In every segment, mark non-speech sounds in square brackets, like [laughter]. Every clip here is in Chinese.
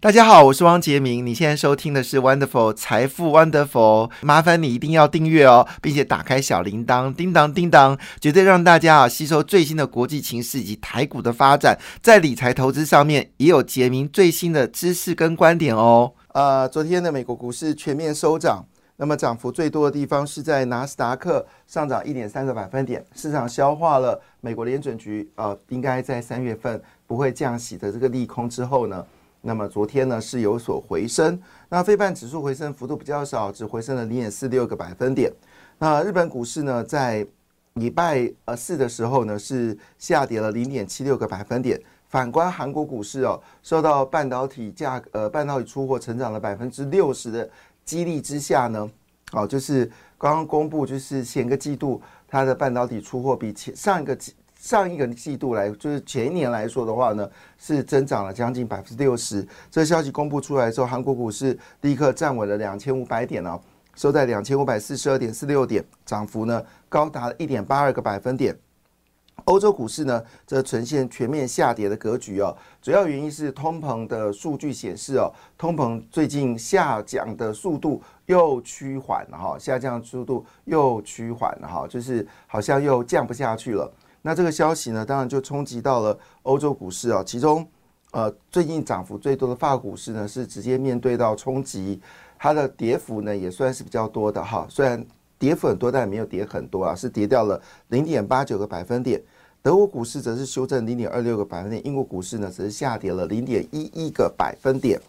大家好，我是汪杰明。你现在收听的是 Wonderful 财富 Wonderful，麻烦你一定要订阅哦，并且打开小铃铛，叮当叮当，绝对让大家啊吸收最新的国际情势以及台股的发展，在理财投资上面也有杰明最新的知识跟观点哦。呃，昨天的美国股市全面收涨，那么涨幅最多的地方是在纳斯达克上涨一点三个百分点，市场消化了美国联准局呃应该在三月份不会降息的这个利空之后呢。那么昨天呢是有所回升，那非半指数回升幅度比较少，只回升了零点四六个百分点。那日本股市呢在礼拜呃四的时候呢是下跌了零点七六个百分点。反观韩国股市哦，受到半导体价呃半导体出货成长了百分之六十的激励之下呢，哦就是刚刚公布就是前个季度它的半导体出货比前上一个季。上一个季度来，就是前一年来说的话呢，是增长了将近百分之六十。这消息公布出来之后，韩国股市立刻站稳了两千五百点哦，收在两千五百四十二点四六点，涨幅呢高达了一点八二个百分点。欧洲股市呢，则呈现全面下跌的格局哦，主要原因是通膨的数据显示哦，通膨最近下降的速度又趋缓了哈，下降速度又趋缓了哈，就是好像又降不下去了。那这个消息呢，当然就冲击到了欧洲股市啊。其中，呃，最近涨幅最多的法股市呢，是直接面对到冲击，它的跌幅呢也算是比较多的哈。虽然跌幅很多，但也没有跌很多啊，是跌掉了零点八九个百分点。德国股市则是修正零点二六个百分点，英国股市呢则是下跌了零点一一个百分点。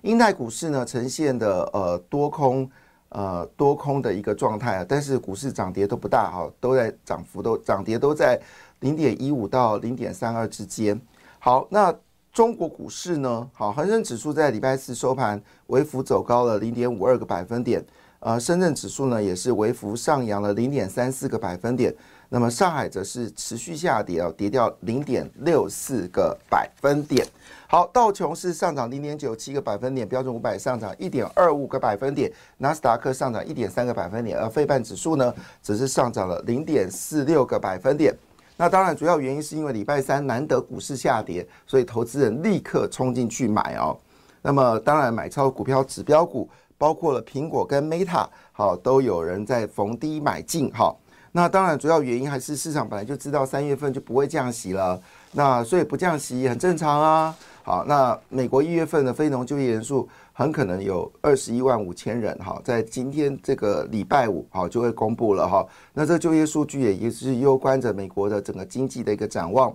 英泰股市呢呈现的呃多空。呃，多空的一个状态啊，但是股市涨跌都不大哈，都在涨幅都涨跌都在零点一五到零点三二之间。好，那中国股市呢？好，恒生指数在礼拜四收盘微幅走高了零点五二个百分点，呃，深圳指数呢也是微幅上扬了零点三四个百分点。那么上海则是持续下跌啊，跌掉零点六四个百分点。好，道琼斯上涨零点九七个百分点，标准五百上涨一点二五个百分点，纳斯达克上涨一点三个百分点，而费半指数呢，只是上涨了零点四六个百分点。那当然，主要原因是因为礼拜三难得股市下跌，所以投资人立刻冲进去买哦。那么当然，买超股票指标股，包括了苹果跟 Meta，好，都有人在逢低买进哈。那当然，主要原因还是市场本来就知道三月份就不会降息了，那所以不降息很正常啊。好，那美国一月份的非农就业人数很可能有二十一万五千人，哈，在今天这个礼拜五，好就会公布了哈。那这就业数据也也是攸关着美国的整个经济的一个展望。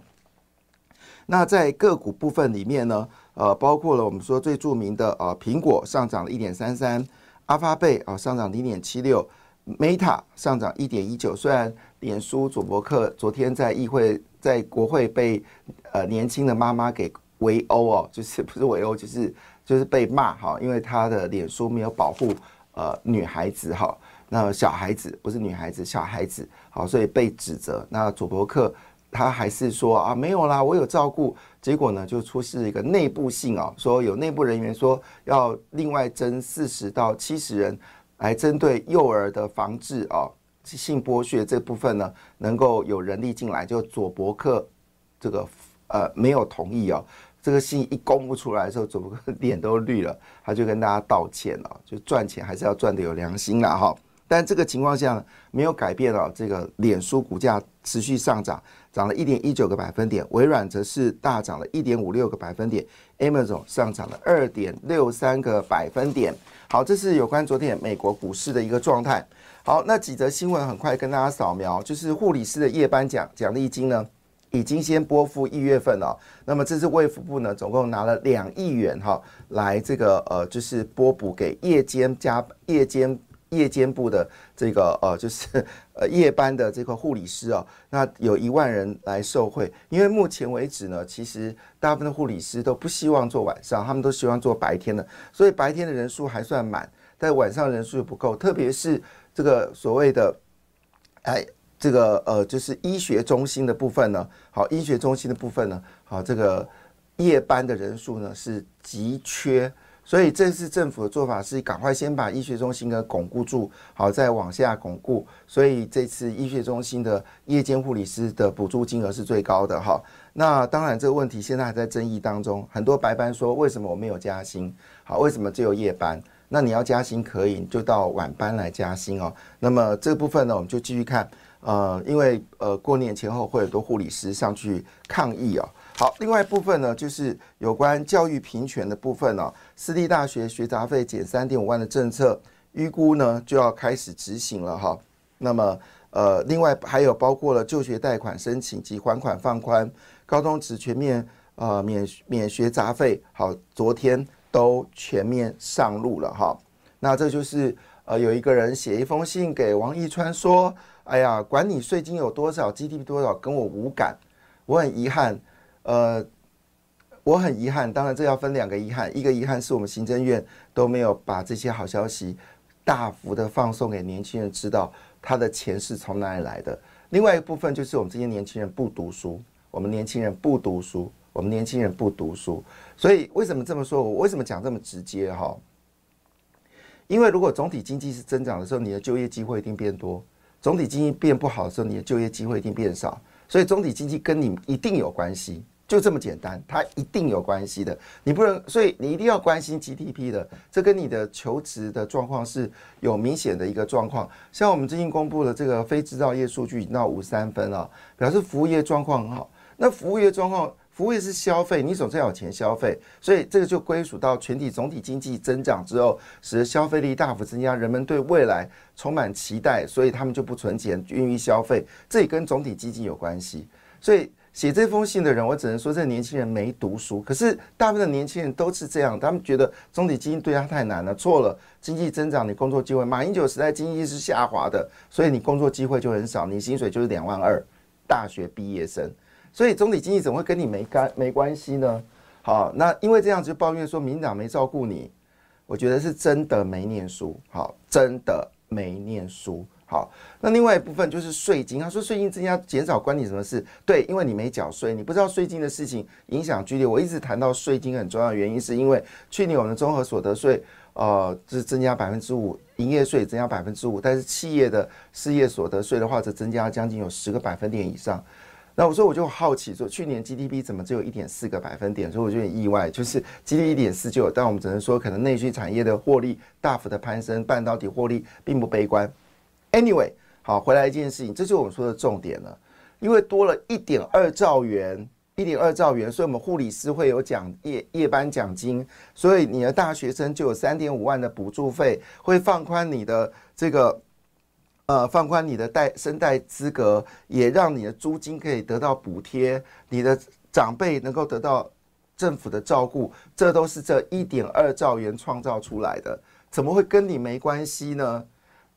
那在个股部分里面呢，呃，包括了我们说最著名的呃苹果上涨了一点三三，阿发贝啊上涨零点七六，Meta 上涨一点一九。虽然脸书佐伯克昨天在议会在国会被呃年轻的妈妈给。围殴哦，就是不是围殴，就是就是被骂哈，因为他的脸书没有保护呃女孩子哈，那小孩子不是女孩子，小孩子好，所以被指责。那佐伯克他还是说啊没有啦，我有照顾。结果呢就出示一个内部信哦，说有内部人员说要另外增四十到七十人来针对幼儿的防治哦，性剥削这部分呢能够有人力进来，就佐伯克这个呃没有同意哦。这个信一公布出来的时候，怎么脸都绿了？他就跟大家道歉了，就赚钱还是要赚的有良心啦哈。但这个情况下没有改变了，这个脸书股价持续上涨，涨了一点一九个百分点，微软则是大涨了一点五六个百分点，Amazon 上涨了二点六三个百分点。好，这是有关昨天美国股市的一个状态。好，那几则新闻很快跟大家扫描，就是护理师的夜班奖奖励金呢？已经先拨付一月份了，那么这次卫福部呢，总共拿了两亿元哈，来这个呃，就是拨补给夜间加夜间夜间部的这个呃，就是 [laughs] 呃夜班的这个护理师啊，那有一万人来受惠，因为目前为止呢，其实大部分的护理师都不希望做晚上，他们都希望做白天的，所以白天的人数还算满，但晚上人数又不够，特别是这个所谓的哎。这个呃，就是医学中心的部分呢，好，医学中心的部分呢，好，这个夜班的人数呢是急缺。所以这次政府的做法是赶快先把医学中心给巩固住，好再往下巩固。所以这次医学中心的夜间护理师的补助金额是最高的哈。那当然这个问题现在还在争议当中，很多白班说为什么我没有加薪？好，为什么只有夜班？那你要加薪可以，你就到晚班来加薪哦。那么这部分呢，我们就继续看。呃，因为呃过年前后会有多护理师上去抗议哦。好，另外一部分呢，就是有关教育平权的部分呢。私立大学学杂费减三点五万的政策，预估呢就要开始执行了哈。那么，呃，另外还有包括了就学贷款申请及还款放宽，高中职全面呃免免学杂费，好，昨天都全面上路了哈。那这就是呃有一个人写一封信给王一川说：“哎呀，管你税金有多少，GDP 多少，跟我无感。我很遗憾。”呃，我很遗憾，当然这要分两个遗憾，一个遗憾是我们行政院都没有把这些好消息大幅的放送给年轻人知道，他的钱是从哪里来的。另外一部分就是我们这些年轻人不读书，我们年轻人不读书，我们年轻人不读书。所以为什么这么说？我为什么讲这么直接？哈，因为如果总体经济是增长的时候，你的就业机会一定变多；总体经济变不好的时候，你的就业机会一定变少。所以总体经济跟你一定有关系。就这么简单，它一定有关系的。你不能，所以你一定要关心 GDP 的，这跟你的求职的状况是有明显的一个状况。像我们最近公布的这个非制造业数据已经到五三分了，表示服务业状况很好。那服务业状况，服务业是消费，你总是要有钱消费，所以这个就归属到全体总体经济增长之后，使得消费力大幅增加，人们对未来充满期待，所以他们就不存钱，愿意消费，这也跟总体经济有关系。所以。写这封信的人，我只能说这年轻人没读书。可是大部分的年轻人都是这样，他们觉得总体经济对他太难了。错了，经济增长，你工作机会。马英九时代经济是下滑的，所以你工作机会就很少，你薪水就是两万二，大学毕业生。所以总体经济怎么会跟你没干没关系呢？好，那因为这样子就抱怨说民党没照顾你，我觉得是真的没念书。好，真的没念书。好，那另外一部分就是税金。他说税金增加减少关你什么事？对，因为你没缴税，你不知道税金的事情影响剧烈。我一直谈到税金很重要的原因，是因为去年我们的综合所得税呃是增加百分之五，营业税增加百分之五，但是企业的事业所得税的话，则增加将近有十个百分点以上。那我说我就好奇说，去年 GDP 怎么只有一点四个百分点？所以我就很意外，就是 GDP 一点四就有，但我们只能说可能内需产业的获利大幅的攀升，半导体获利并不悲观。Anyway，好，回来一件事情，这就是我们说的重点了。因为多了一点二兆元，一点二兆元，所以我们护理师会有奖夜夜班奖金，所以你的大学生就有三点五万的补助费，会放宽你的这个呃放宽你的贷生贷资格，也让你的租金可以得到补贴，你的长辈能够得到政府的照顾，这都是这一点二兆元创造出来的，怎么会跟你没关系呢？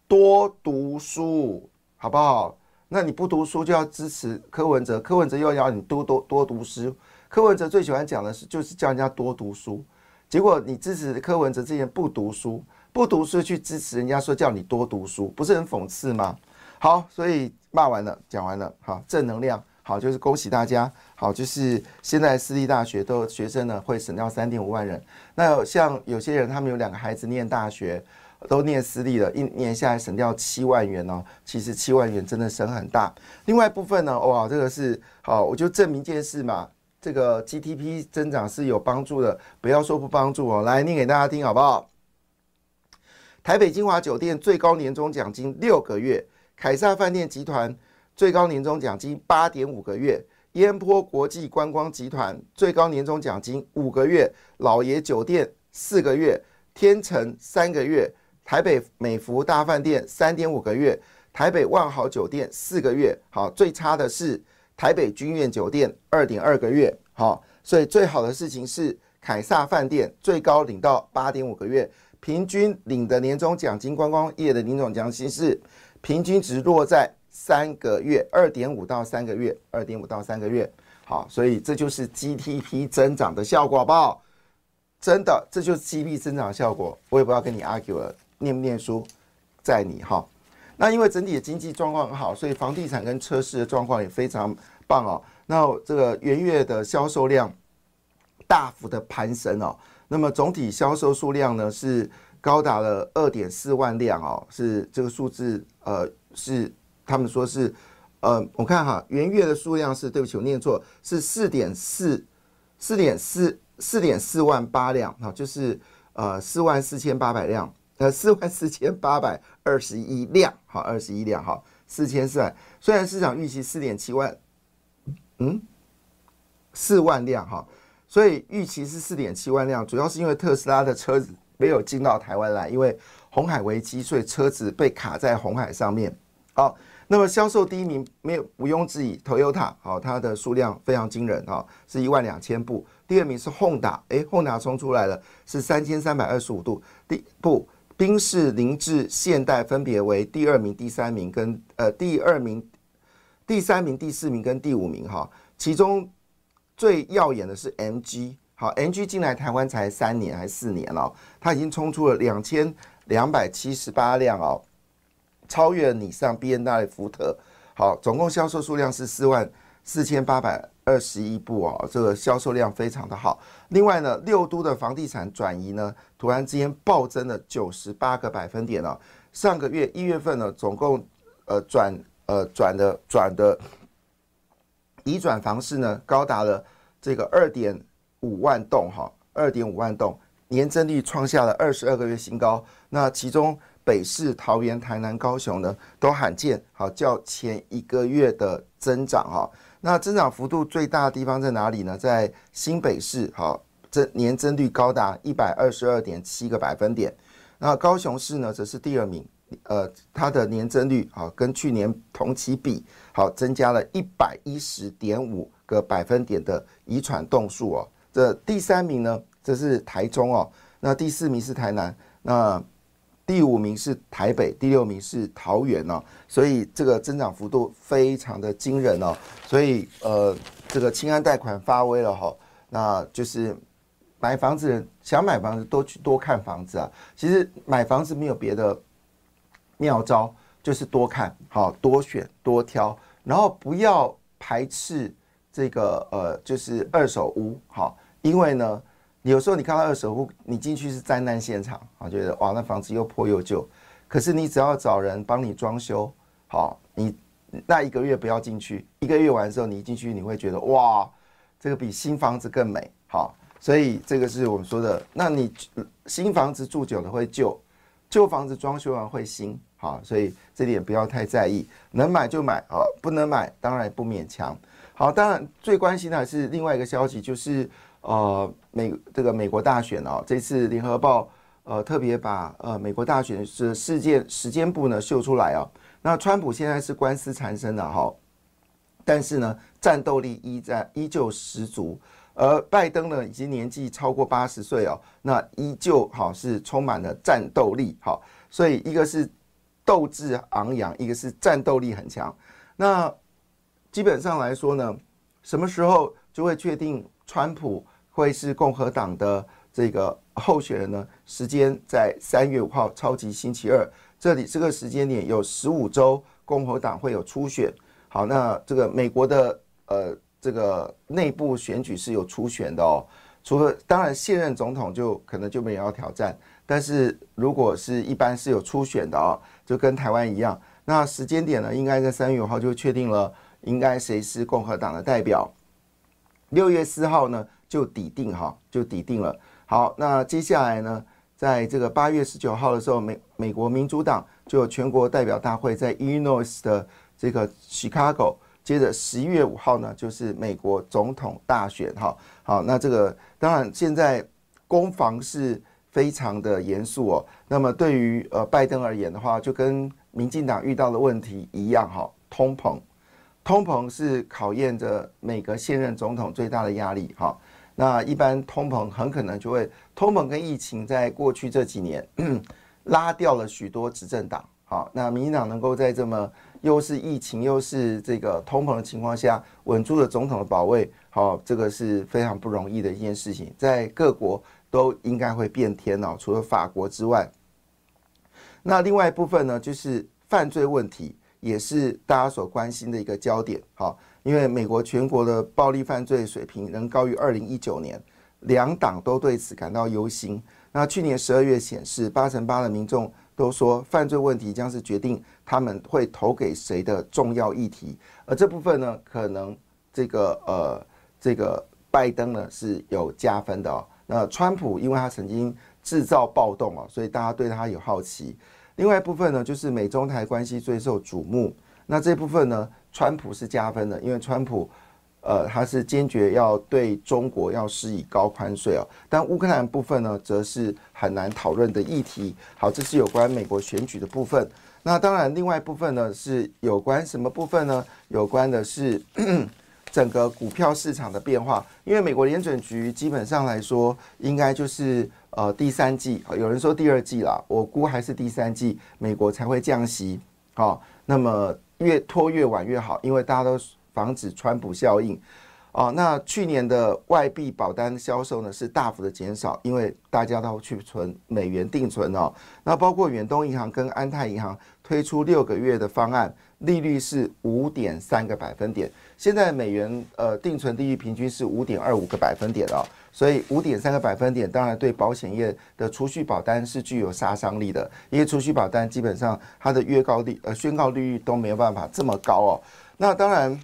多读书，好不好？那你不读书就要支持柯文哲，柯文哲又要你多多多读书。柯文哲最喜欢讲的是，就是叫人家多读书。结果你支持柯文哲之前不读书，不读书去支持人家说叫你多读书，不是很讽刺吗？好，所以骂完了，讲完了，好，正能量，好，就是恭喜大家，好，就是现在私立大学都学生呢会省掉三点五万人。那像有些人他们有两个孩子念大学。都念私立了，一年下来省掉七万元哦。其实七万元真的省很大。另外一部分呢，哇，这个是好，我就证明一件事嘛，这个 GDP 增长是有帮助的，不要说不帮助哦。来念给大家听好不好？台北金华酒店最高年终奖金六个月，凯撒饭店集团最高年终奖金八点五个月，烟坡国际观光集团最高年终奖金五个月，老爷酒店四个月，天成三个月。台北美孚大饭店三点五个月，台北万豪酒店四个月，好，最差的是台北君悦酒店二点二个月，好，所以最好的事情是凯撒饭店最高领到八点五个月，平均领的年终奖金观光业的年终奖金是平均值落在三个月，二点五到三个月，二点五到三个月，好，所以这就是 GDP 增长的效果，好不好？真的，这就是 GDP 增长效果，我也不要跟你 argue 了。念不念书，在你哈。那因为整体的经济状况很好，所以房地产跟车市的状况也非常棒哦。那这个元月的销售量大幅的攀升哦。那么总体销售数量呢是高达了二点四万辆哦，是这个数字呃是他们说是呃我看哈元月的数量是对不起我念错是四点四四点四四点四万八辆哈，就是呃四万四千八百辆呃四万四千八百二十一辆好二十一辆哈四千四百虽然市场预期四点七万嗯四万辆哈。所以预期是四点七万辆，主要是因为特斯拉的车子没有进到台湾来，因为红海危机，所以车子被卡在红海上面。好，那么销售第一名没有毋庸置疑，Toyota 好，它的数量非常惊人啊，是一万两千部。第二名是 Honda，哎，Honda 冲出来了，是三千三百二十五度。第不，宾士、凌志、现代分别为第二名、第三名跟呃第二名、第三名、第四名跟第五名哈，其中。最耀眼的是 MG，好，MG 进来台湾才三年还是四年了，它已经冲出了两千两百七十八辆哦，超越了你上 B N W 福特，好，总共销售数量是四万四千八百二十一部哦，这个销售量非常的好。另外呢，六都的房地产转移呢，突然之间暴增了九十八个百分点哦，上个月一月份呢，总共呃转呃转的转的。移转房市呢，高达了这个二点五万栋哈，二点五万栋，年增率创下了二十二个月新高。那其中北市、桃园、台南、高雄呢，都罕见好较前一个月的增长哈。那增长幅度最大的地方在哪里呢？在新北市哈，增年增率高达一百二十二点七个百分点。那高雄市呢，则是第二名。呃，它的年增率啊，跟去年同期比，好增加了一百一十点五个百分点的遗传动数哦。这第三名呢，这是台中哦，那第四名是台南，那第五名是台北，第六名是桃园哦。所以这个增长幅度非常的惊人哦。所以呃，这个清安贷款发威了哈，那就是买房子想买房子多去多看房子啊。其实买房子没有别的。妙招就是多看好，多选多挑，然后不要排斥这个呃，就是二手屋好，因为呢，有时候你看到二手屋，你进去是灾难现场啊，觉得哇，那房子又破又旧。可是你只要找人帮你装修好，你那一个月不要进去，一个月完之后你一进去，你会觉得哇，这个比新房子更美好。所以这个是我们说的，那你新房子住久了会旧，旧房子装修完会新。好，所以这点不要太在意，能买就买，好，不能买当然不勉强。好，当然最关心的还是另外一个消息，就是呃美这个美国大选哦，这次联合报呃特别把呃美国大选是事件时间部呢秀出来哦。那川普现在是官司缠身的哈，但是呢战斗力依在依旧十足，而拜登呢已经年纪超过八十岁哦，那依旧好是充满了战斗力好，所以一个是。斗志昂扬，一个是战斗力很强。那基本上来说呢，什么时候就会确定川普会是共和党的这个候选人呢？时间在三月五号，超级星期二。这里这个时间点有十五周，共和党会有初选。好，那这个美国的呃这个内部选举是有初选的哦。除了当然现任总统就可能就没有要挑战，但是如果是一般是有初选的哦。就跟台湾一样，那时间点呢，应该在三月五号就确定了，应该谁是共和党的代表。六月四号呢就抵定哈，就抵定了。好，那接下来呢，在这个八月十九号的时候，美美国民主党就有全国代表大会在 Illinois 的这个 Chicago。接着十一月五号呢，就是美国总统大选哈。好，那这个当然现在攻防是。非常的严肃哦。那么对于呃拜登而言的话，就跟民进党遇到的问题一样哈，通膨，通膨是考验着每个现任总统最大的压力哈。那一般通膨很可能就会，通膨跟疫情在过去这几年 [clears throat] 拉掉了许多执政党。好，那民进党能够在这么又是疫情又是这个通膨的情况下稳住了总统的保卫，好，这个是非常不容易的一件事情，在各国。都应该会变天哦，除了法国之外，那另外一部分呢，就是犯罪问题，也是大家所关心的一个焦点。好，因为美国全国的暴力犯罪水平仍高于二零一九年，两党都对此感到忧心。那去年十二月显示，八成八的民众都说，犯罪问题将是决定他们会投给谁的重要议题。而这部分呢，可能这个呃，这个拜登呢是有加分的哦。那川普，因为他曾经制造暴动哦，所以大家对他有好奇。另外一部分呢，就是美中台关系最受瞩目。那这部分呢，川普是加分的，因为川普。呃，他是坚决要对中国要施以高关税哦，但乌克兰部分呢，则是很难讨论的议题。好，这是有关美国选举的部分。那当然，另外一部分呢，是有关什么部分呢？有关的是 [clears throat] 整个股票市场的变化。因为美国联准局基本上来说，应该就是呃第三季，有人说第二季啦，我估还是第三季，美国才会降息。好，那么越拖越晚越好，因为大家都。防止川普效应，哦，那去年的外币保单销售呢是大幅的减少，因为大家都去存美元定存哦。那包括远东银行跟安泰银行推出六个月的方案，利率是五点三个百分点。现在美元呃定存利率平均是五点二五个百分点哦，所以五点三个百分点当然对保险业的储蓄保单是具有杀伤力的，因为储蓄保单基本上它的约高利呃宣告利率都没有办法这么高哦。那当然。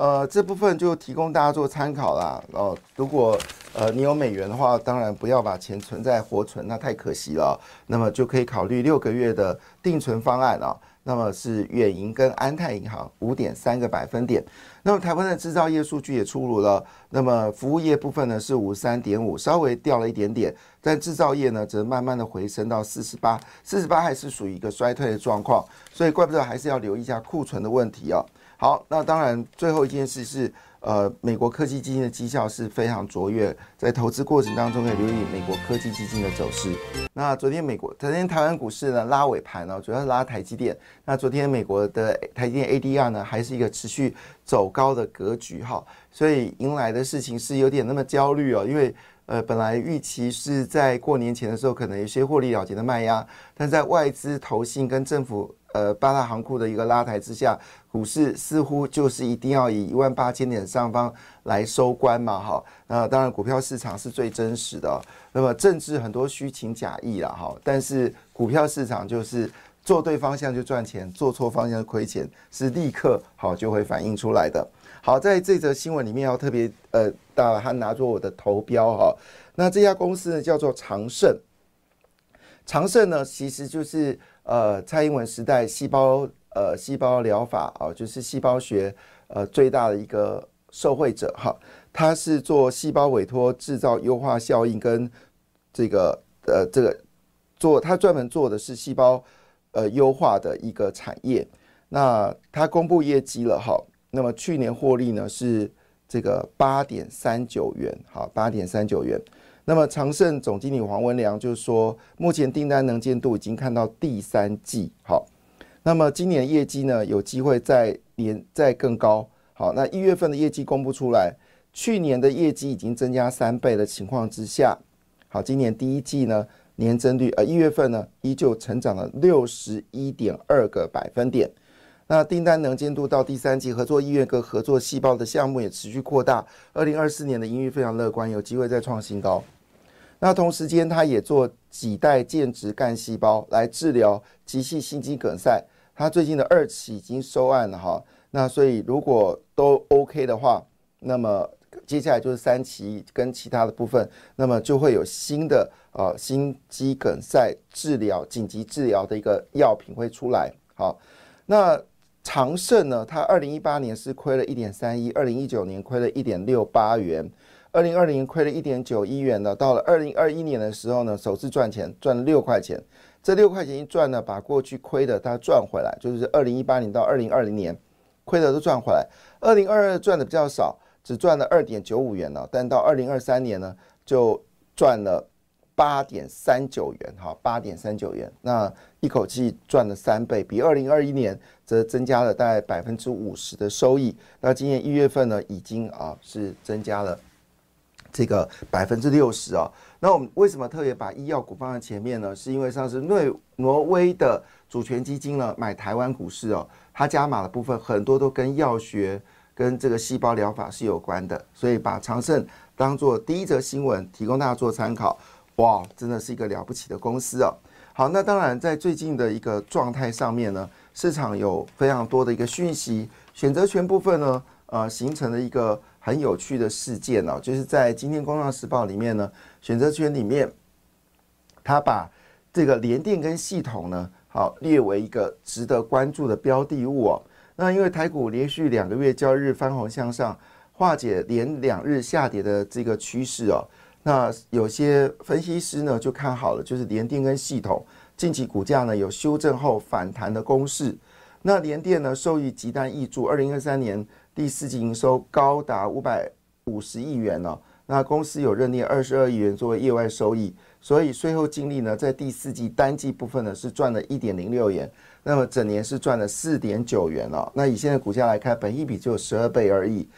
呃，这部分就提供大家做参考啦。哦，如果呃你有美元的话，当然不要把钱存在活存，那太可惜了。那么就可以考虑六个月的定存方案啊。那么是远银跟安泰银行五点三个百分点。那么台湾的制造业数据也出炉了。那么服务业部分呢是五三点五，稍微掉了一点点。但制造业呢则慢慢的回升到四十八，四十八还是属于一个衰退的状况。所以怪不得还是要留意一下库存的问题啊。好，那当然，最后一件事是，呃，美国科技基金的绩效是非常卓越，在投资过程当中可以留意美国科技基金的走势。那昨天美国，昨天台湾股市呢拉尾盘呢，主要是拉台积电。那昨天美国的台积电 ADR 呢，还是一个持续走高的格局哈，所以迎来的事情是有点那么焦虑哦，因为呃，本来预期是在过年前的时候可能有些获利了结的卖压，但在外资投信跟政府。呃，八大行库的一个拉抬之下，股市似乎就是一定要以一万八千点上方来收官嘛，哈。那当然，股票市场是最真实的。那么政治很多虚情假意了，哈。但是股票市场就是做对方向就赚钱，做错方向亏钱，是立刻好就会反映出来的。好，在这则新闻里面要特别呃，把它拿作我的头标哈。那这家公司呢叫做长盛，长盛呢其实就是。呃，蔡英文时代细胞呃细胞疗法啊，就是细胞学呃最大的一个受惠者哈，他是做细胞委托制造优化效应跟这个呃这个做他专门做的是细胞呃优化的一个产业。那他公布业绩了哈，那么去年获利呢是这个八点三九元，好八点三九元。那么长盛总经理黄文良就说，目前订单能见度已经看到第三季，好，那么今年业绩呢有机会再连再更高，好，那一月份的业绩公布出来，去年的业绩已经增加三倍的情况之下，好，今年第一季呢年增率呃一月份呢依旧成长了六十一点二个百分点，那订单能见度到第三季合作医院跟合作细胞的项目也持续扩大，二零二四年的盈余非常乐观，有机会再创新高。那同时间，他也做几代间质干细胞来治疗急性心肌梗塞。他最近的二期已经收案了哈。那所以如果都 OK 的话，那么接下来就是三期跟其他的部分，那么就会有新的呃心肌梗塞治疗紧急治疗的一个药品会出来。好，那长盛呢，它二零一八年是亏了一点三一，二零一九年亏了一点六八元。二零二零亏了一点九一元呢，到了二零二一年的时候呢，首次赚钱，赚了六块钱。这六块钱一赚呢，把过去亏的它赚回来，就是二零一八年到二零二零年亏的都赚回来。二零二二赚的比较少，只赚了二点九五元呢，但到二零二三年呢，就赚了八点三九元，哈，八点三九元，那一口气赚了三倍，比二零二一年则增加了大概百分之五十的收益。那今年一月份呢，已经啊是增加了。这个百分之六十啊，那我们为什么特别把医药股放在前面呢？是因为上次挪挪威的主权基金呢买台湾股市哦，它加码的部分很多都跟药学、跟这个细胞疗法是有关的，所以把长盛当做第一则新闻提供大家做参考。哇，真的是一个了不起的公司哦。好，那当然在最近的一个状态上面呢，市场有非常多的一个讯息，选择权部分呢，呃，形成了一个很有趣的事件哦，就是在今天《工商时报》里面呢，选择权里面，他把这个联电跟系统呢，好列为一个值得关注的标的物哦。那因为台股连续两个月交易日翻红向上，化解连两日下跌的这个趋势哦。那有些分析师呢就看好了，就是联电跟系统近期股价呢有修正后反弹的攻势。那联电呢受益极单益注，二零二三年第四季营收高达五百五十亿元呢。那公司有认列二十二亿元作为业外收益，所以税后净利呢在第四季单季部分呢是赚了一点零六元，那么整年是赚了四点九元哦。那以现在股价来看，本益比只有十二倍而已。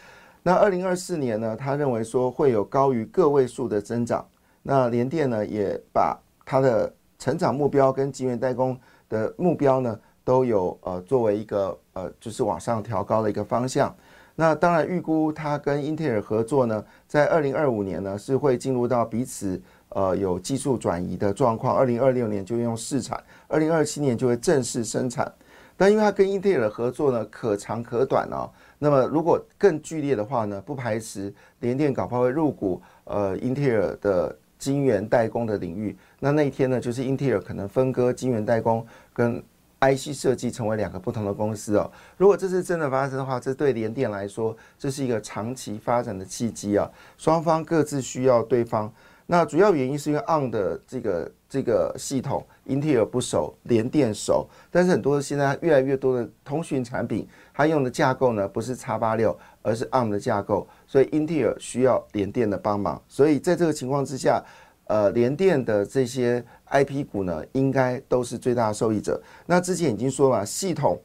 那二零二四年呢，他认为说会有高于个位数的增长。那联电呢，也把它的成长目标跟晶圆代工的目标呢，都有呃作为一个呃就是往上调高的一个方向。那当然预估它跟英特尔合作呢，在二零二五年呢是会进入到彼此呃有技术转移的状况。二零二六年就用试产，二零二七年就会正式生产。但因为它跟英特尔合作呢，可长可短哦。那么，如果更剧烈的话呢？不排斥联电搞不好会入股呃英特尔的晶圆代工的领域。那那一天呢，就是英特尔可能分割晶圆代工跟 IC 设计成为两个不同的公司哦。如果这是真的发生的话，这对联电来说，这是一个长期发展的契机啊。双方各自需要对方。那主要原因是因为 ARM 的这个这个系统，英特尔不熟，联电熟，但是很多现在越来越多的通讯产品。它用的架构呢，不是叉八六，而是 ARM 的架构，所以英特尔需要联电的帮忙。所以在这个情况之下，呃，联电的这些 IP 股呢，应该都是最大的受益者。那之前已经说了，系统。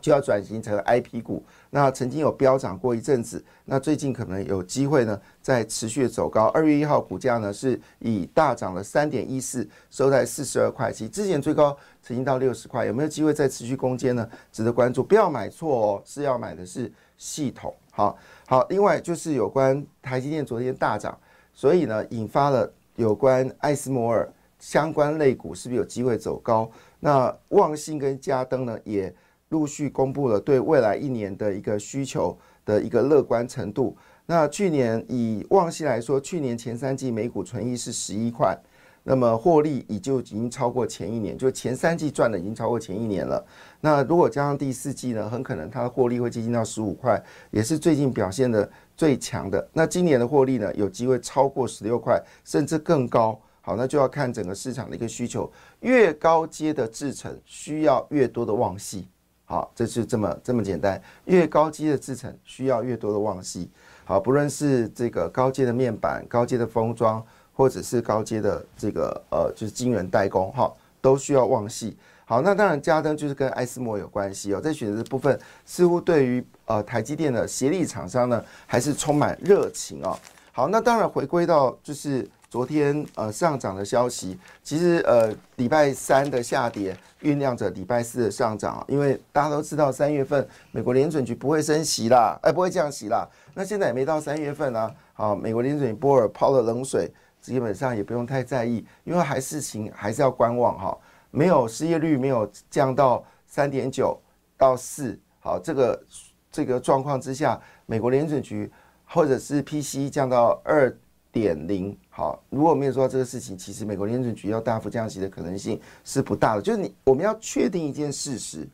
就要转型成 IP 股，那曾经有飙涨过一阵子，那最近可能有机会呢，在持续走高。二月一号股价呢是以大涨了三点一四，收在四十二块七，之前最高曾经到六十块，有没有机会再持续攻坚呢？值得关注，不要买错哦，是要买的是系统。好好，另外就是有关台积电昨天大涨，所以呢引发了有关艾斯摩尔相关类股是不是有机会走高？那旺信跟嘉登呢也。陆续公布了对未来一年的一个需求的一个乐观程度。那去年以旺系来说，去年前三季每股存益是十一块，那么获利已就已经超过前一年，就前三季赚的已经超过前一年了。那如果加上第四季呢，很可能它的获利会接近到十五块，也是最近表现的最强的。那今年的获利呢，有机会超过十六块，甚至更高。好，那就要看整个市场的一个需求，越高阶的制程需要越多的旺系。好，这是这么这么简单。越高阶的制程需要越多的旺系。好，不论是这个高阶的面板、高阶的封装，或者是高阶的这个呃，就是晶圆代工，哈，都需要旺系。好，那当然加登就是跟艾斯摩有关系哦。在选择部分，似乎对于呃台积电的协力厂商呢，还是充满热情哦。好，那当然回归到就是。昨天呃上涨的消息，其实呃礼拜三的下跌酝酿着礼拜四的上涨，因为大家都知道三月份美国联准局不会升息啦，哎不会降息啦。那现在也没到三月份啊，好，美国联准局波尔抛了冷水，基本上也不用太在意，因为还事情还是要观望哈。没有失业率没有降到三点九到四，好这个这个状况之下，美国联准局或者是 PC 降到二。点零好，如果没有做到这个事情，其实美国联准局要大幅降息的可能性是不大的。就是你我们要确定一件事实，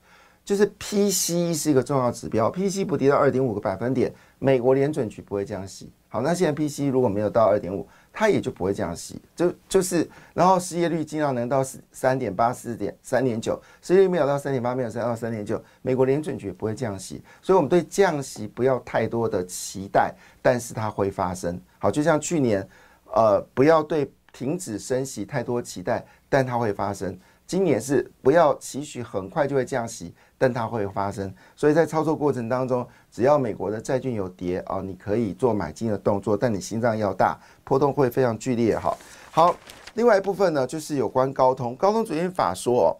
就是 P C E 是一个重要指标，PCE 不跌到二点五个百分点，美国联准局不会降息。好，那现在 PCE 如果没有到二点五。它也就不会降息，就就是，然后失业率尽量能到四三点八四点三点九，失业率没有到三点八，没有三到三点九，美国联准局不会降息，所以我们对降息不要太多的期待，但是它会发生。好，就像去年，呃，不要对停止升息太多期待，但它会发生。今年是不要期许很快就会降息，但它会发生。所以在操作过程当中，只要美国的债券有跌啊，你可以做买进的动作，但你心脏要大，波动会非常剧烈。哈，好，另外一部分呢，就是有关高通。高通昨天法说，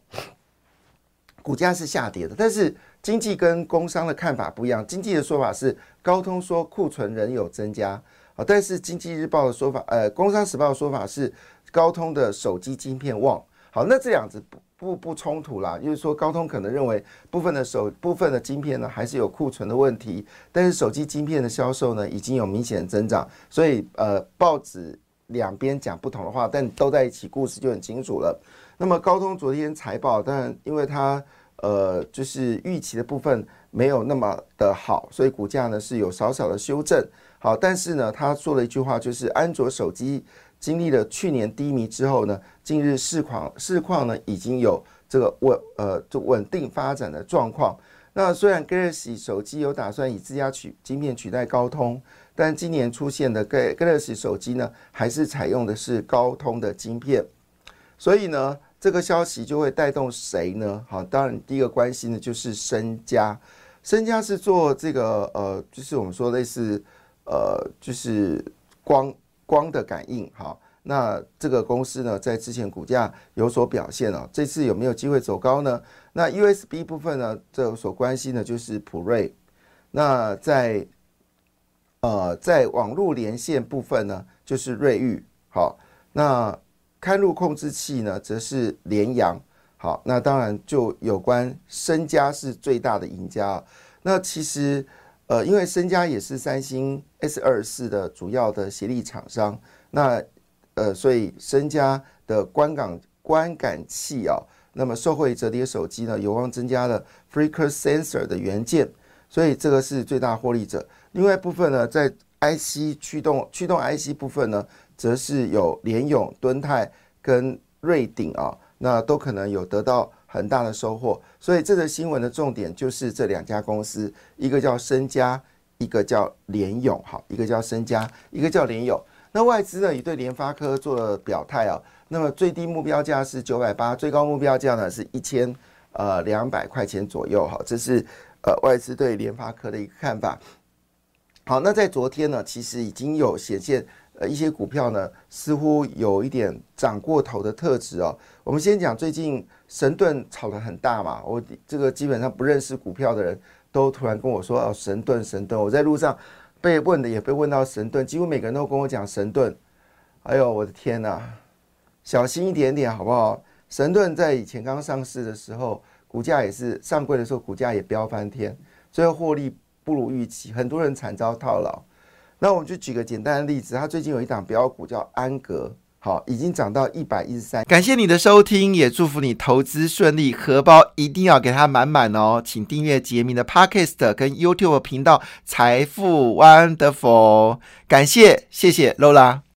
股价是下跌的，但是经济跟工商的看法不一样，经济的说法是高通说库存仍有增加啊，但是经济日报的说法，呃，工商时报的说法是高通的手机晶片旺。好，那这两子不不不冲突啦，就是说高通可能认为部分的手部分的晶片呢还是有库存的问题，但是手机晶片的销售呢已经有明显的增长，所以呃报纸两边讲不同的话，但都在一起，故事就很清楚了。那么高通昨天财报，当然因为它。呃，就是预期的部分没有那么的好，所以股价呢是有少少的修正。好，但是呢，他说了一句话，就是安卓手机经历了去年低迷之后呢，近日市况市况呢已经有这个稳呃就稳定发展的状况。那虽然 Galaxy 手机有打算以自家取晶片取代高通，但今年出现的 Galaxy 手机呢，还是采用的是高通的晶片，所以呢。这个消息就会带动谁呢？好，当然第一个关心的就是身家，身家是做这个呃，就是我们说类似呃，就是光光的感应。好，那这个公司呢，在之前股价有所表现了，这次有没有机会走高呢？那 USB 部分呢，这所关心的就是普瑞。那在呃，在网络连线部分呢，就是瑞昱。好，那。开路控制器呢，则是联阳。好，那当然就有关身家是最大的赢家。那其实，呃，因为身家也是三星 S 二四的主要的协力厂商，那呃，所以身家的观感观感器啊，那么受惠折叠手机呢，有望增加了 Frequency Sensor 的元件，所以这个是最大获利者。另外部分呢，在 IC 驱动驱动 IC 部分呢。则是有联永、敦泰跟瑞鼎啊，那都可能有得到很大的收获。所以这个新闻的重点就是这两家公司，一个叫身家，一个叫联永，好，一个叫身家，一个叫联永。那外资呢也对联发科做了表态啊，那么最低目标价是九百八，最高目标价呢是一千呃两百块钱左右，好，这是呃外资对联发科的一个看法。好，那在昨天呢，其实已经有显现。一些股票呢，似乎有一点涨过头的特质哦。我们先讲最近神盾炒得很大嘛，我这个基本上不认识股票的人都突然跟我说哦，神盾神盾。我在路上被问的也被问到神盾，几乎每个人都跟我讲神盾。哎呦，我的天哪，小心一点点好不好？神盾在以前刚上市的时候，股价也是上柜的时候，股价也飙翻天，最后获利不如预期，很多人惨遭套牢。那我们就举个简单的例子，它最近有一档标股叫安格，好，已经涨到一百一十三。感谢你的收听，也祝福你投资顺利，荷包一定要给它满满哦。请订阅杰明的 Podcast 跟 YouTube 频道财富 Wonderful，感谢，谢谢 Lola。